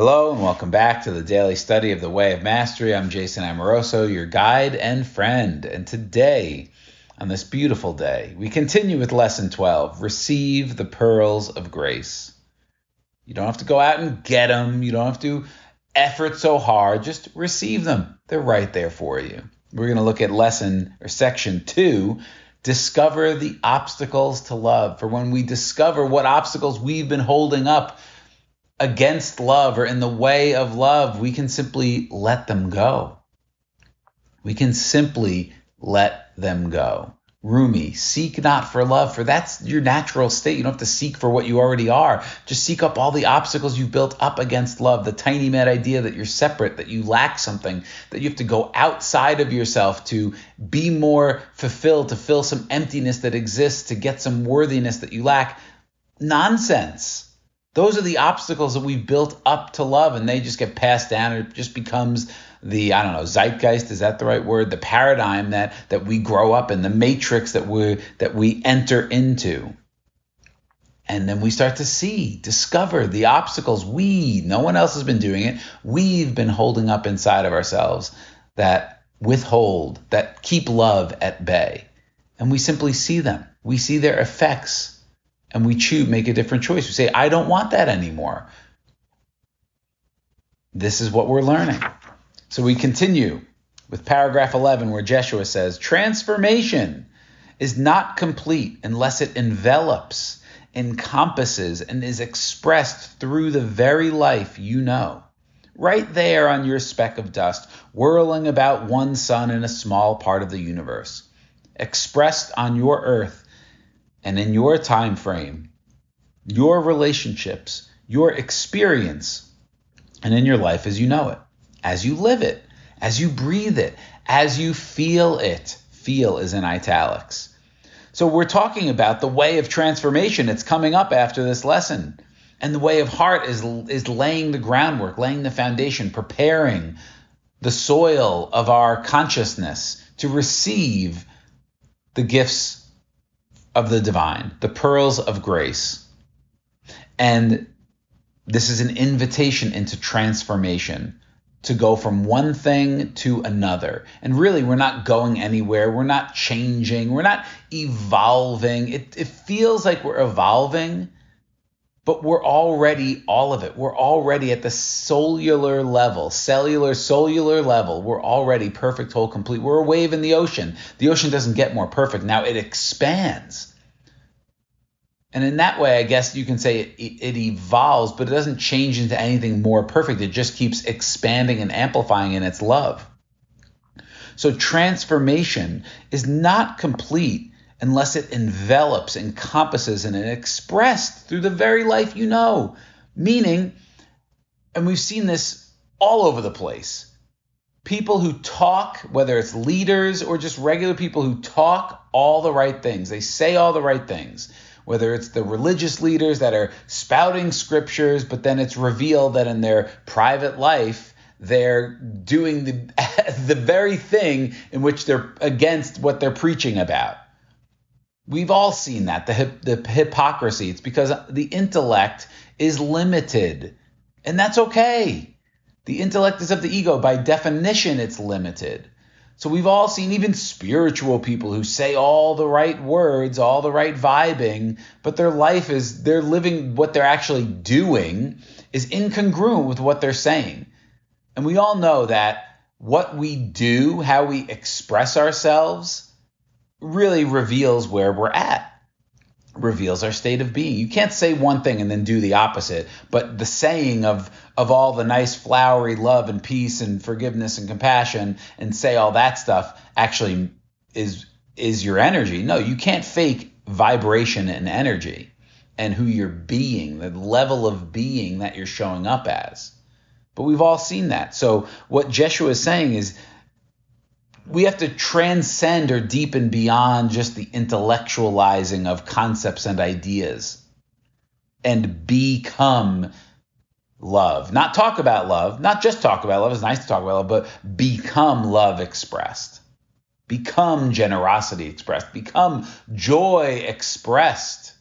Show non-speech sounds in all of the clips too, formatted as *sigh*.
Hello and welcome back to the daily study of the Way of Mastery. I'm Jason Amoroso, your guide and friend. And today, on this beautiful day, we continue with lesson 12 Receive the Pearls of Grace. You don't have to go out and get them, you don't have to effort so hard, just receive them. They're right there for you. We're going to look at lesson or section 2 Discover the obstacles to love. For when we discover what obstacles we've been holding up, against love or in the way of love, we can simply let them go. We can simply let them go. Rumi, seek not for love, for that's your natural state. You don't have to seek for what you already are. Just seek up all the obstacles you've built up against love, the tiny mad idea that you're separate, that you lack something, that you have to go outside of yourself to be more fulfilled, to fill some emptiness that exists, to get some worthiness that you lack. Nonsense. Those are the obstacles that we've built up to love, and they just get passed down. It just becomes the I don't know zeitgeist is that the right word? The paradigm that that we grow up in, the matrix that we that we enter into. And then we start to see, discover the obstacles we, no one else has been doing it, we've been holding up inside of ourselves that withhold, that keep love at bay. And we simply see them. We see their effects and we choose make a different choice. We say, I don't want that anymore. This is what we're learning. So we continue with paragraph 11 where Jeshua says, transformation is not complete unless it envelops, encompasses, and is expressed through the very life you know. Right there on your speck of dust, whirling about one sun in a small part of the universe. Expressed on your earth and in your time frame, your relationships, your experience, and in your life as you know it, as you live it, as you breathe it, as you feel it. Feel is in italics. So we're talking about the way of transformation. It's coming up after this lesson. And the way of heart is, is laying the groundwork, laying the foundation, preparing the soil of our consciousness to receive the gifts of the divine, the pearls of grace. And this is an invitation into transformation to go from one thing to another. And really, we're not going anywhere. We're not changing. We're not evolving. It, it feels like we're evolving, but we're already all of it. We're already at the cellular level, cellular, cellular level. We're already perfect, whole, complete. We're a wave in the ocean. The ocean doesn't get more perfect. Now it expands. And in that way, I guess you can say it, it, evolves, but it doesn't change into anything more perfect. It just keeps expanding and amplifying in its love. So transformation is not complete unless it envelops, encompasses, and is expressed through the very life you know. Meaning, and we've seen this all over the place. People who talk, whether it's leaders or just regular people who talk all the right things, they say all the right things whether it's the religious leaders that are spouting scriptures, but then it's revealed that in their private life, they're doing the, *laughs* the very thing in which they're against what they're preaching about. We've all seen that, the, the hypocrisy. It's because the intellect is limited, and that's okay. The intellect is of the ego. By definition, it's limited. So we've all seen even spiritual people who say all the right words, all the right vibing, but their life is, they're living what they're actually doing is incongruent with what they're saying. And we all know that what we do, how we express ourselves, really reveals where we're at reveals our state of being. You can't say one thing and then do the opposite, but the saying of of all the nice flowery love and peace and forgiveness and compassion and say all that stuff actually is is your energy. No, you can't fake vibration and energy and who you're being, the level of being that you're showing up as. But we've all seen that. So what Jeshua is saying is we have to transcend or deepen beyond just the intellectualizing of concepts and ideas and become love. Not talk about love, not just talk about love, it's nice to talk about love, but become love expressed. Become generosity expressed. Become joy expressed.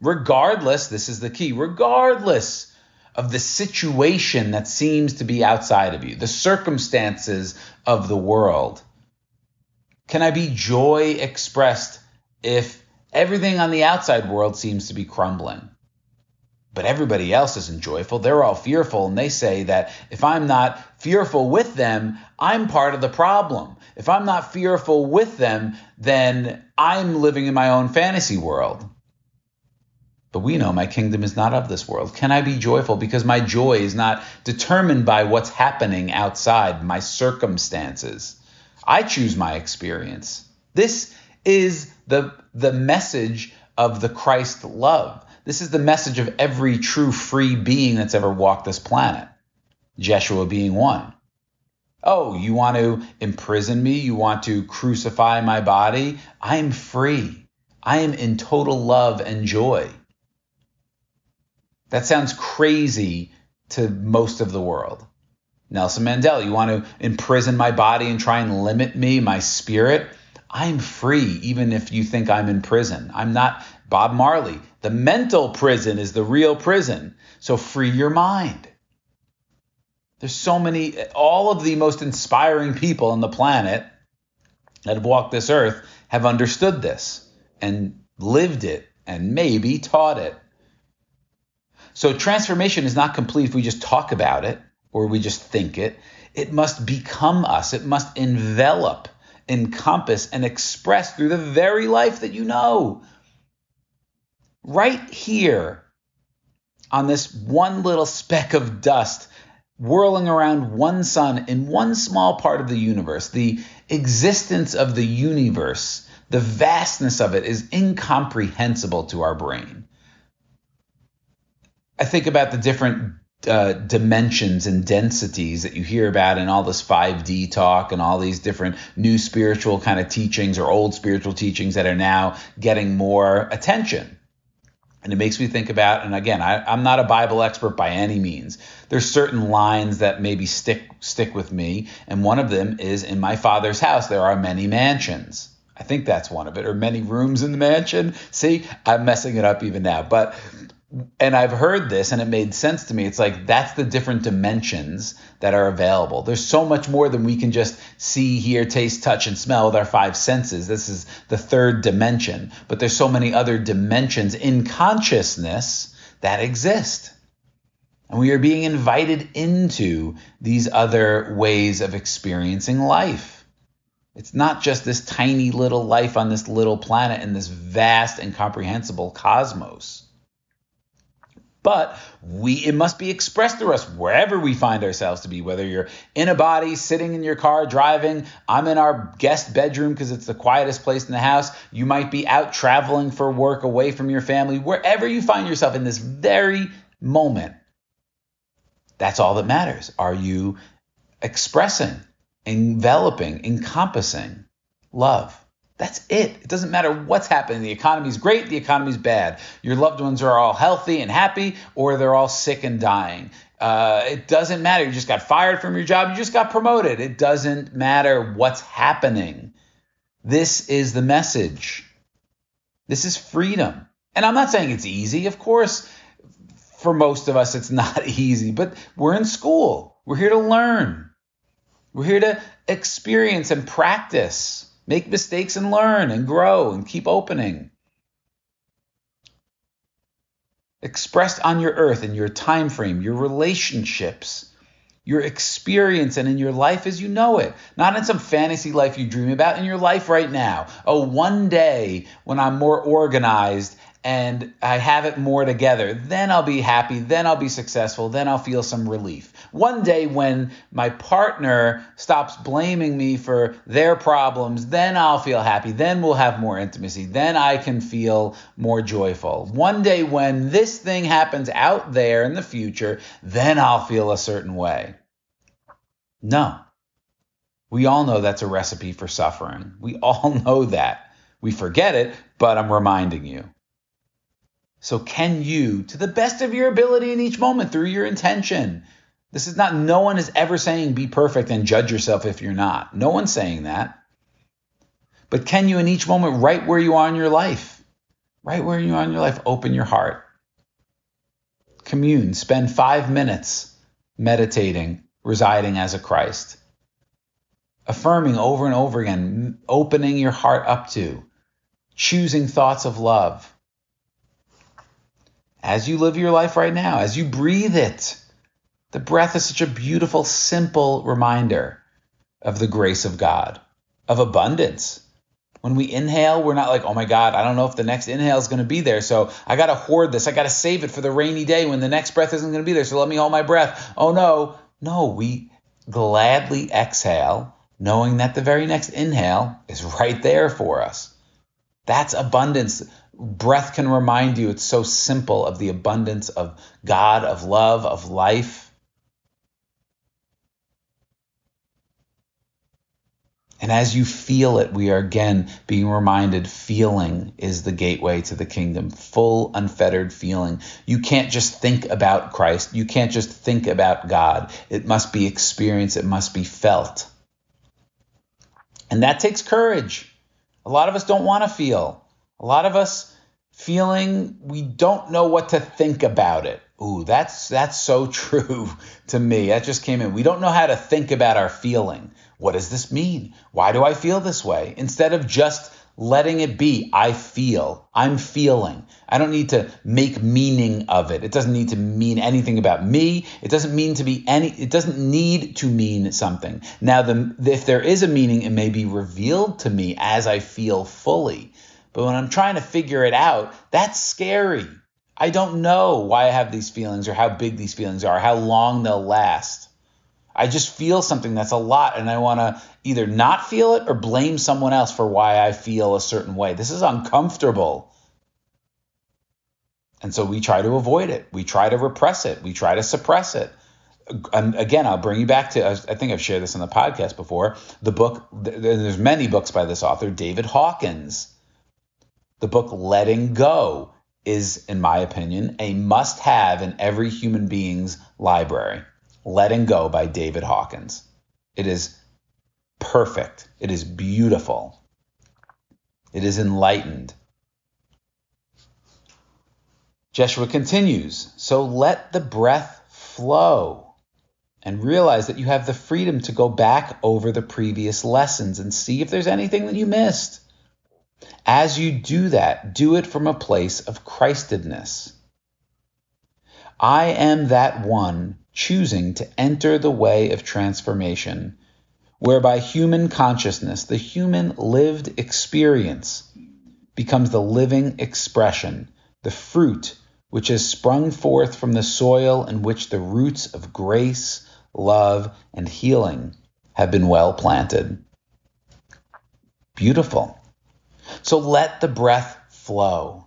Regardless, this is the key, regardless of the situation that seems to be outside of you, the circumstances of the world? Can I be joy expressed if everything on the outside world seems to be crumbling? But everybody else isn't joyful. They're all fearful. And they say that if I'm not fearful with them, I'm part of the problem. If I'm not fearful with them, then I'm living in my own fantasy world. But we know my kingdom is not of this world. Can I be joyful? Because my joy is not determined by what's happening outside, my circumstances. I choose my experience. This is the, the message of the Christ love. This is the message of every true free being that's ever walked this planet, Jeshua being one. Oh, you want to imprison me? You want to crucify my body? I am free. I am in total love and joy. That sounds crazy to most of the world. Nelson Mandela, you want to imprison my body and try and limit me, my spirit? I'm free, even if you think I'm in prison. I'm not Bob Marley. The mental prison is the real prison. So free your mind. There's so many, all of the most inspiring people on the planet that have walked this earth have understood this and lived it and maybe taught it. So transformation is not complete if we just talk about it or we just think it. It must become us. It must envelop, encompass, and express through the very life that you know. Right here on this one little speck of dust whirling around one sun in one small part of the universe, the existence of the universe, the vastness of it is incomprehensible to our brain. I think about the different uh, dimensions and densities that you hear about in all this 5D talk and all these different new spiritual kind of teachings or old spiritual teachings that are now getting more attention. And it makes me think about, and again, I, am not a Bible expert by any means. There's certain lines that maybe stick stick with me, and one of them is in my father's house there are many mansions. I think that's one of it, or many rooms in the mansion. See, I'm messing it up even now. But and I've heard this and it made sense to me. It's like that's the different dimensions that are available. There's so much more than we can just see, hear, taste, touch, and smell with our five senses. This is the third dimension. But there's so many other dimensions in consciousness that exist. And we are being invited into these other ways of experiencing life. It's not just this tiny little life on this little planet in this vast, incomprehensible cosmos but we it must be expressed through us wherever we find ourselves to be whether you're in a body sitting in your car driving. I'm in our guest bedroom because it's the quietest place in the house. You might be out traveling for work away from your family. Wherever you find yourself in this very moment that's all that matters. Are you expressing enveloping encompassing love that's it. It doesn't matter what's happening. The economy's great, the economy's bad. Your loved ones are all healthy and happy, or they're all sick and dying. Uh, it doesn't matter. You just got fired from your job, you just got promoted. It doesn't matter what's happening. This is the message. This is freedom. And I'm not saying it's easy. Of course, for most of us, it's *laughs* not easy, but we're in school. We're here to learn. We're here to experience and practice. Make mistakes and learn and grow and keep opening. Expressed on your earth in your time frame, your relationships, your experience and in your life as you know it. Not in some fantasy life you dream about, in your life right now. Oh, one day when I'm more organized and I have it more together, then I'll be happy, then I'll be successful, then I'll feel some relief. One day when my partner stops blaming me for their problems, then I'll feel happy, then we'll have more intimacy, then I can feel more joyful. One day when this thing happens out there in the future, then I'll feel a certain way. No. We all know that's a recipe for suffering. We all *laughs* know that. We forget it, but I'm reminding you. So, can you, to the best of your ability in each moment through your intention, this is not, no one is ever saying be perfect and judge yourself if you're not. No one's saying that. But can you, in each moment, right where you are in your life, right where you are in your life, open your heart? Commune. Spend five minutes meditating, residing as a Christ. Affirming over and over again, opening your heart up to, choosing thoughts of love. As you live your life right now, as you breathe it, the breath is such a beautiful, simple reminder of the grace of God, of abundance. When we inhale, we're not like, oh my God, I don't know if the next inhale is going to be there. So I got to hoard this. I got to save it for the rainy day when the next breath isn't going to be there. So let me hold my breath. Oh no. No, we gladly exhale, knowing that the very next inhale is right there for us. That's abundance. Breath can remind you, it's so simple, of the abundance of God, of love, of life. And as you feel it, we are again being reminded feeling is the gateway to the kingdom, full, unfettered feeling. You can't just think about Christ. You can't just think about God. It must be experienced, it must be felt. And that takes courage. A lot of us don't want to feel. A lot of us feeling we don't know what to think about it. Ooh, that's that's so *laughs* true to me. That just came in. We don't know how to think about our feeling. What does this mean? Why do I feel this way? Instead of just letting it be, I feel, I'm feeling. I don't need to make meaning of it. It doesn't need to mean anything about me. It doesn't mean to be any, it doesn't need to mean something. Now, the, if there is a meaning, it may be revealed to me as I feel fully. But when I'm trying to figure it out, that's scary. I don't know why I have these feelings or how big these feelings are, how long they'll last. I just feel something that's a lot and I want to either not feel it or blame someone else for why I feel a certain way. This is uncomfortable. And so we try to avoid it. We try to repress it. We try to suppress it. And again, I'll bring you back to, I think I've shared this on the podcast before. The book, there's many books by this author, David Hawkins. The book Letting Go is, in my opinion, a must have in every human being's library. Letting Go by David Hawkins. It is perfect. It is beautiful. It is enlightened. Jeshua continues So let the breath flow and realize that you have the freedom to go back over the previous lessons and see if there's anything that you missed. As you do that, do it from a place of Christedness. I am that one choosing to enter the way of transformation, whereby human consciousness, the human lived experience, becomes the living expression, the fruit which has sprung forth from the soil in which the roots of grace, love, and healing have been well planted. Beautiful. So let the breath flow.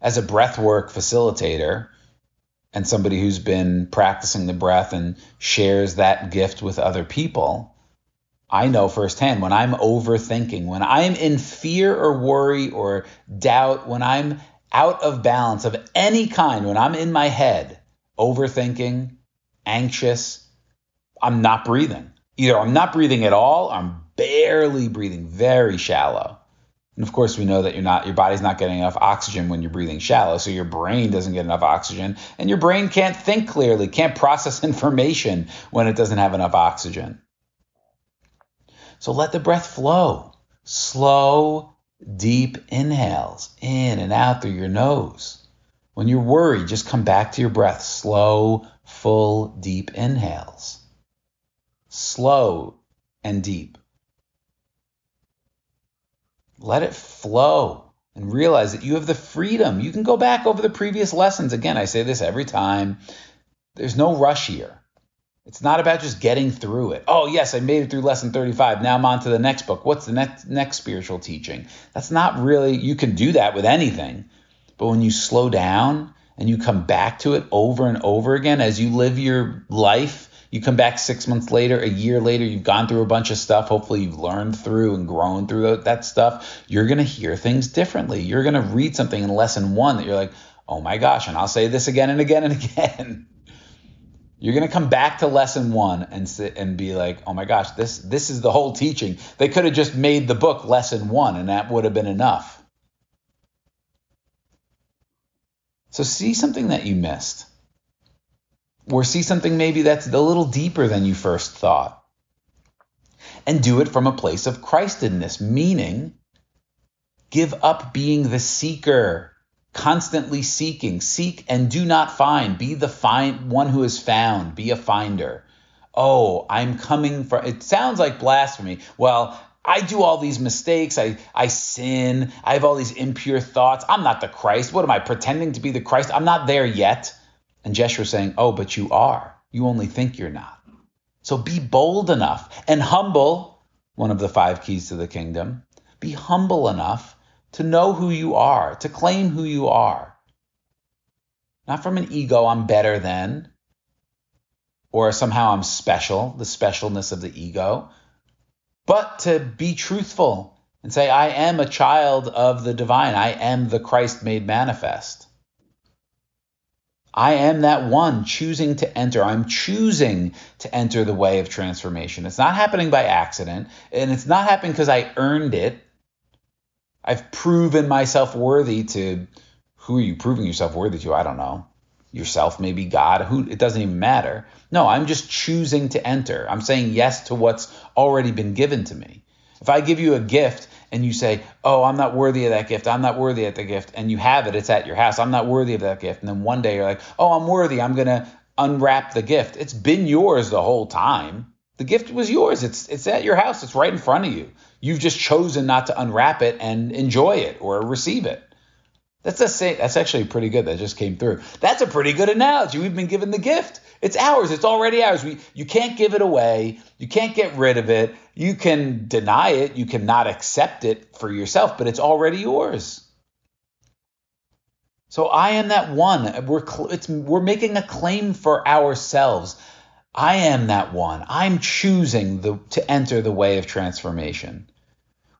As a breathwork facilitator, and somebody who's been practicing the breath and shares that gift with other people, I know firsthand when I'm overthinking, when I'm in fear or worry or doubt, when I'm out of balance of any kind, when I'm in my head, overthinking, anxious, I'm not breathing. Either I'm not breathing at all, I'm barely breathing, very shallow. And of course, we know that you're not, your body's not getting enough oxygen when you're breathing shallow. So your brain doesn't get enough oxygen, and your brain can't think clearly, can't process *laughs* information when it doesn't have enough oxygen. So let the breath flow. Slow, deep inhales in and out through your nose. When you're worried, just come back to your breath. Slow, full, deep inhales. Slow and deep. Let it flow and realize that you have the freedom. You can go back over the previous lessons. Again, I say this every time. There's no rush here. It's not about just getting through it. Oh, yes, I made it through lesson 35. Now I'm on to the next book. What's the next next spiritual teaching? That's not really you can do that with anything. But when you slow down and you come back to it over and over again as you live your life you come back six months later, a year later, you've gone through a bunch of stuff. Hopefully, you've learned through and grown through that stuff. You're going to hear things differently. You're going to read something in lesson one that you're like, oh my gosh, and I'll say this again and again and again. *laughs* You're going to come back to lesson one and sit and be like, oh my gosh, this, this is the whole teaching. They could have just made the book lesson one, and that would have been enough. So see something that you missed. Or see something maybe that's a little deeper than you first thought. And do it from a place of Christedness, meaning give up being the seeker, constantly seeking. Seek and do not find. Be the find one who is found. Be a finder. Oh, I'm coming from it sounds like blasphemy. Well, I do all these mistakes. I, I sin. I have all these impure thoughts. I'm not the Christ. What am I pretending to be the Christ? I'm not there yet. And Jeshua's saying, Oh, but you are. You only think you're not. So be bold enough and humble, one of the five keys to the kingdom. Be humble enough to know who you are, to claim who you are. Not from an ego, I'm better than, or somehow I'm special, the specialness of the ego, but to be truthful and say, I am a child of the divine. I am the Christ made manifest. I am that one choosing to enter. I'm choosing to enter the way of transformation. It's not happening by accident, and it's not happening because I earned it. I've proven myself worthy to. Who are you proving yourself worthy to? I don't know. Yourself, maybe God. Who? It doesn't even matter. No, I'm just choosing to enter. I'm saying yes to what's already been given to me. If I give you a gift and you say, "Oh, I'm not worthy of that gift. I'm not worthy of the gift," and you have it, it's at your house. I'm not worthy of that gift. And then one day you're like, "Oh, I'm worthy. I'm gonna unwrap the gift." It's been yours the whole time. The gift was yours. It's it's at your house. It's right in front of you. You've just chosen not to unwrap it and enjoy it or receive it. That's a that's actually pretty good. That just came through. That's a pretty good analogy. We've been given the gift. It's ours. It's already ours. We you can't give it away. You can't get rid of it. You can deny it. You cannot accept it for yourself, but it's already yours. So I am that one. We're it's we're making a claim for ourselves. I am that one. I'm choosing the, to enter the way of transformation,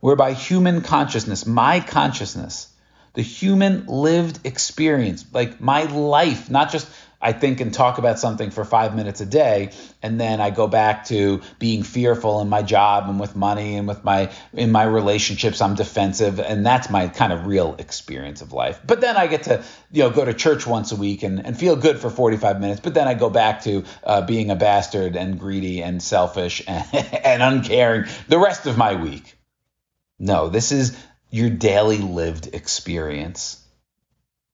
whereby human consciousness, my consciousness, the human lived experience, like my life, not just I think and talk about something for five minutes a day, and then I go back to being fearful in my job and with money and with my in my relationships. I'm defensive, and that's my kind of real experience of life. But then I get to you know go to church once a week and, and feel good for 45 minutes. But then I go back to uh, being a bastard and greedy and selfish and, *laughs* and uncaring the rest of my week. No, this is your daily lived experience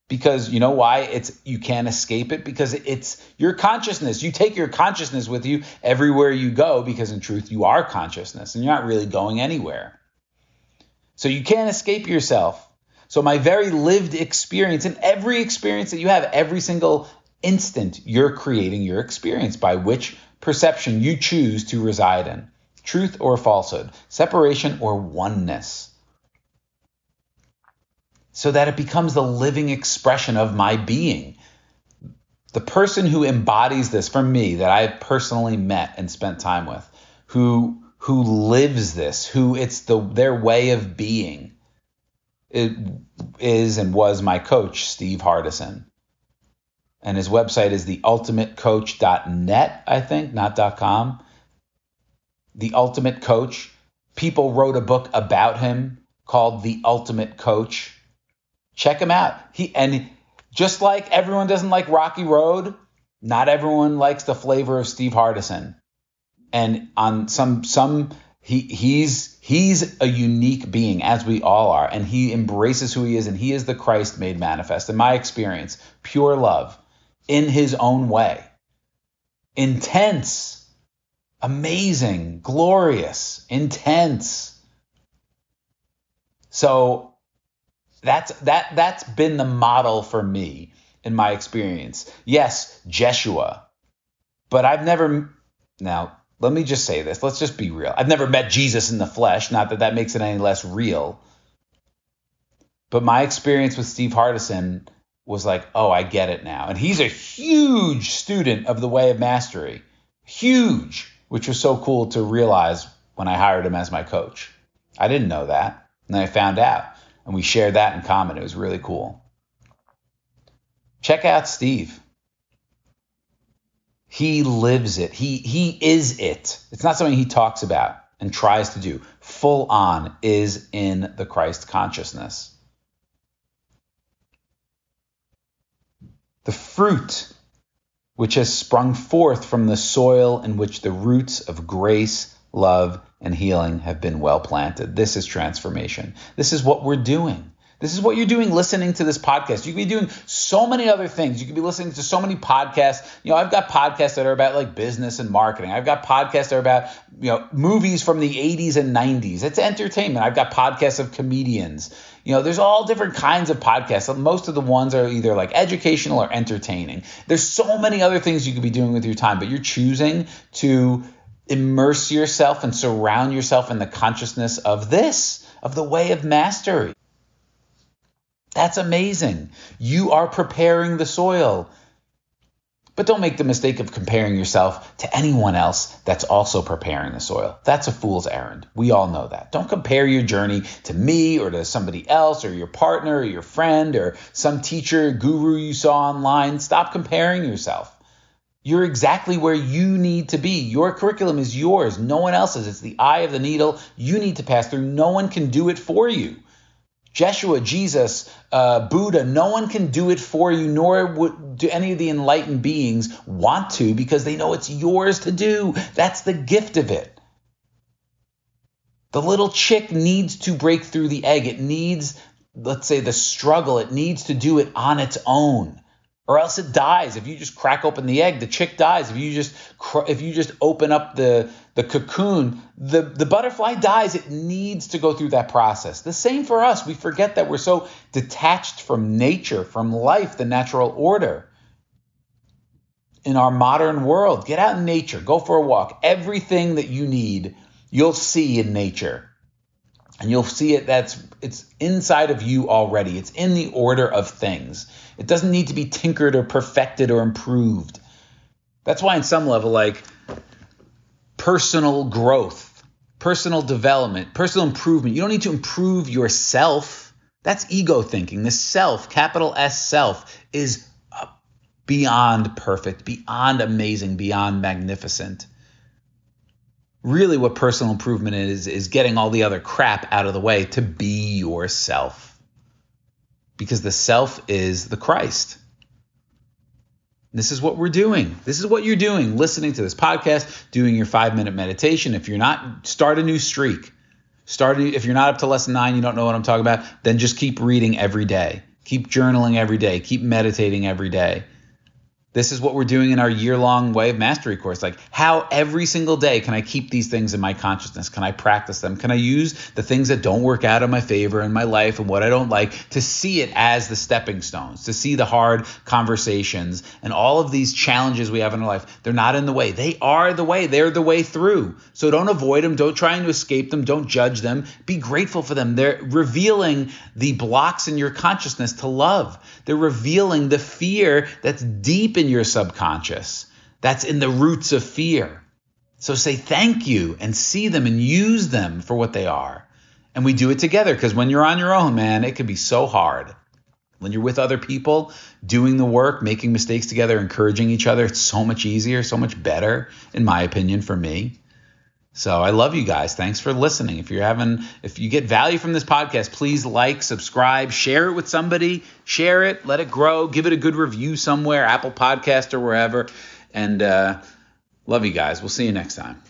because you know why? It's you can't escape it because it's your consciousness. You take your consciousness with you everywhere you go because in truth you are consciousness and you're not really going anywhere. So you can't escape yourself. So my very lived experience and every experience that you have every single instant you're creating your experience by which perception you choose to reside in truth or falsehood separation or oneness so that it becomes the living expression of my being. The person who embodies this for me that I've personally met and spent time with, who who lives this, who it's the their way of being, it is and was my coach, Steve Hardison. And his website is theultimatecoach.net, I think, not .com. The Ultimate Coach. People wrote a book about him called The Ultimate Coach Check him out. He and just like everyone doesn't like Rocky Road, not everyone likes the flavor of Steve Hardison. And on some some he he's he's a unique being as we all are and he embraces who he is and he is the Christ made manifest in my experience pure love in his own way intense amazing glorious intense so that's that that's been the model for me in my experience. Yes, Jeshua, but I've never now. Let me just say this. Let's just be real. I've never met Jesus in the flesh. Not that that makes it any less real. But my experience with Steve Hardison was like, oh, I get it now. And he's a huge student of the way of mastery. Huge, which was so cool to realize when I hired him as my coach. I didn't know that. And I found out and we shared that in common. It was really cool. Check out Steve. He lives it. He he is it. It's not something he talks about and tries to do. Full on is in the Christ consciousness. the fruit which has sprung forth from the soil in which the roots of grace, love, and healing have been well planted. This is transformation. This is what we're doing. This is what you're doing listening to this podcast. You could be doing so many other things. You could be listening to so many podcasts. You know, I've got podcasts that are about like business and marketing. I've got podcasts that are about, you know, movies from the 80s and 90s. It's entertainment. I've got podcasts of comedians. You know, there's all different kinds of podcasts. Most of the ones are either like educational or entertaining. There's so many other things you could be doing with your time, but you're choosing to immerse yourself and surround yourself in the consciousness of this, of the way of mastery. That's amazing. You are preparing the soil. But don't make the mistake of comparing yourself to anyone else that's also preparing the soil. That's a fool's errand. We all know that. Don't compare your journey to me or to somebody else or your partner or your friend or some teacher, guru you saw online. Stop comparing yourself. You're exactly where you need to be. Your curriculum is yours, no one else's. It's the eye of the needle you need to pass through. No one can do it for you. Jeshua, Jesus, uh, Buddha, no one can do it for you, nor would do any of the enlightened beings want to because they know it's yours to do. That's the gift of it. The little chick needs to break through the egg. It needs, let's say, the struggle. It needs to do it on its own or else it dies. If you just crack open the egg the chick dies. If you just if you just open up the the cocoon the the butterfly dies. It needs to go through that process. The same for us. We forget that we're so detached from nature from life the natural order in our modern world. Get out in nature. Go for a walk. Everything that you need you'll see in nature and you'll see it that's it's inside of you already it's in the order of things it doesn't need to be tinkered or perfected or improved. That's why, in some level, like personal growth, personal development, personal improvement, you don't need to improve yourself. That's ego thinking. The self, capital S self, is beyond perfect, beyond amazing, beyond magnificent. Really, what personal improvement is, is getting all the other crap out of the way to be yourself because the self is the Christ. This is what we're doing. This is what you're doing listening to this podcast, doing your five minute meditation. If you're not, start a new streak. Start, if you're not up to lesson nine, you don't know what I'm talking about, then just keep reading every day. Keep journaling every day. Keep meditating every day. This is what we're doing in our year long of mastery course. Like, how every single day can I keep these things in my consciousness? Can I practice them? Can I use the things that don't work out in my favor in my life and what I don't like to see it as the stepping stones, to see the hard conversations and all of these challenges we have in our life? They're not in the way. They are the way. They're the way through. So don't avoid them. Don't try to escape them. Don't judge them. Be grateful for them. They're revealing the blocks in your consciousness to love. They're revealing the fear that's deep in your subconscious, that's in the roots of fear. So say thank you and see them and use them for what they are. And we do it together because when you're on your own, man, it can be so hard. When you're with other people, doing the work, making mistakes together, encouraging each other, it's so much easier, so much better, in my opinion, for me. So I love you guys. Thanks for listening. If you're having, if you get value from this podcast, please like, subscribe, share it with somebody, share it, let it grow, give it a good review somewhere, Apple Podcast or wherever. And uh, love you guys. We'll see you next time.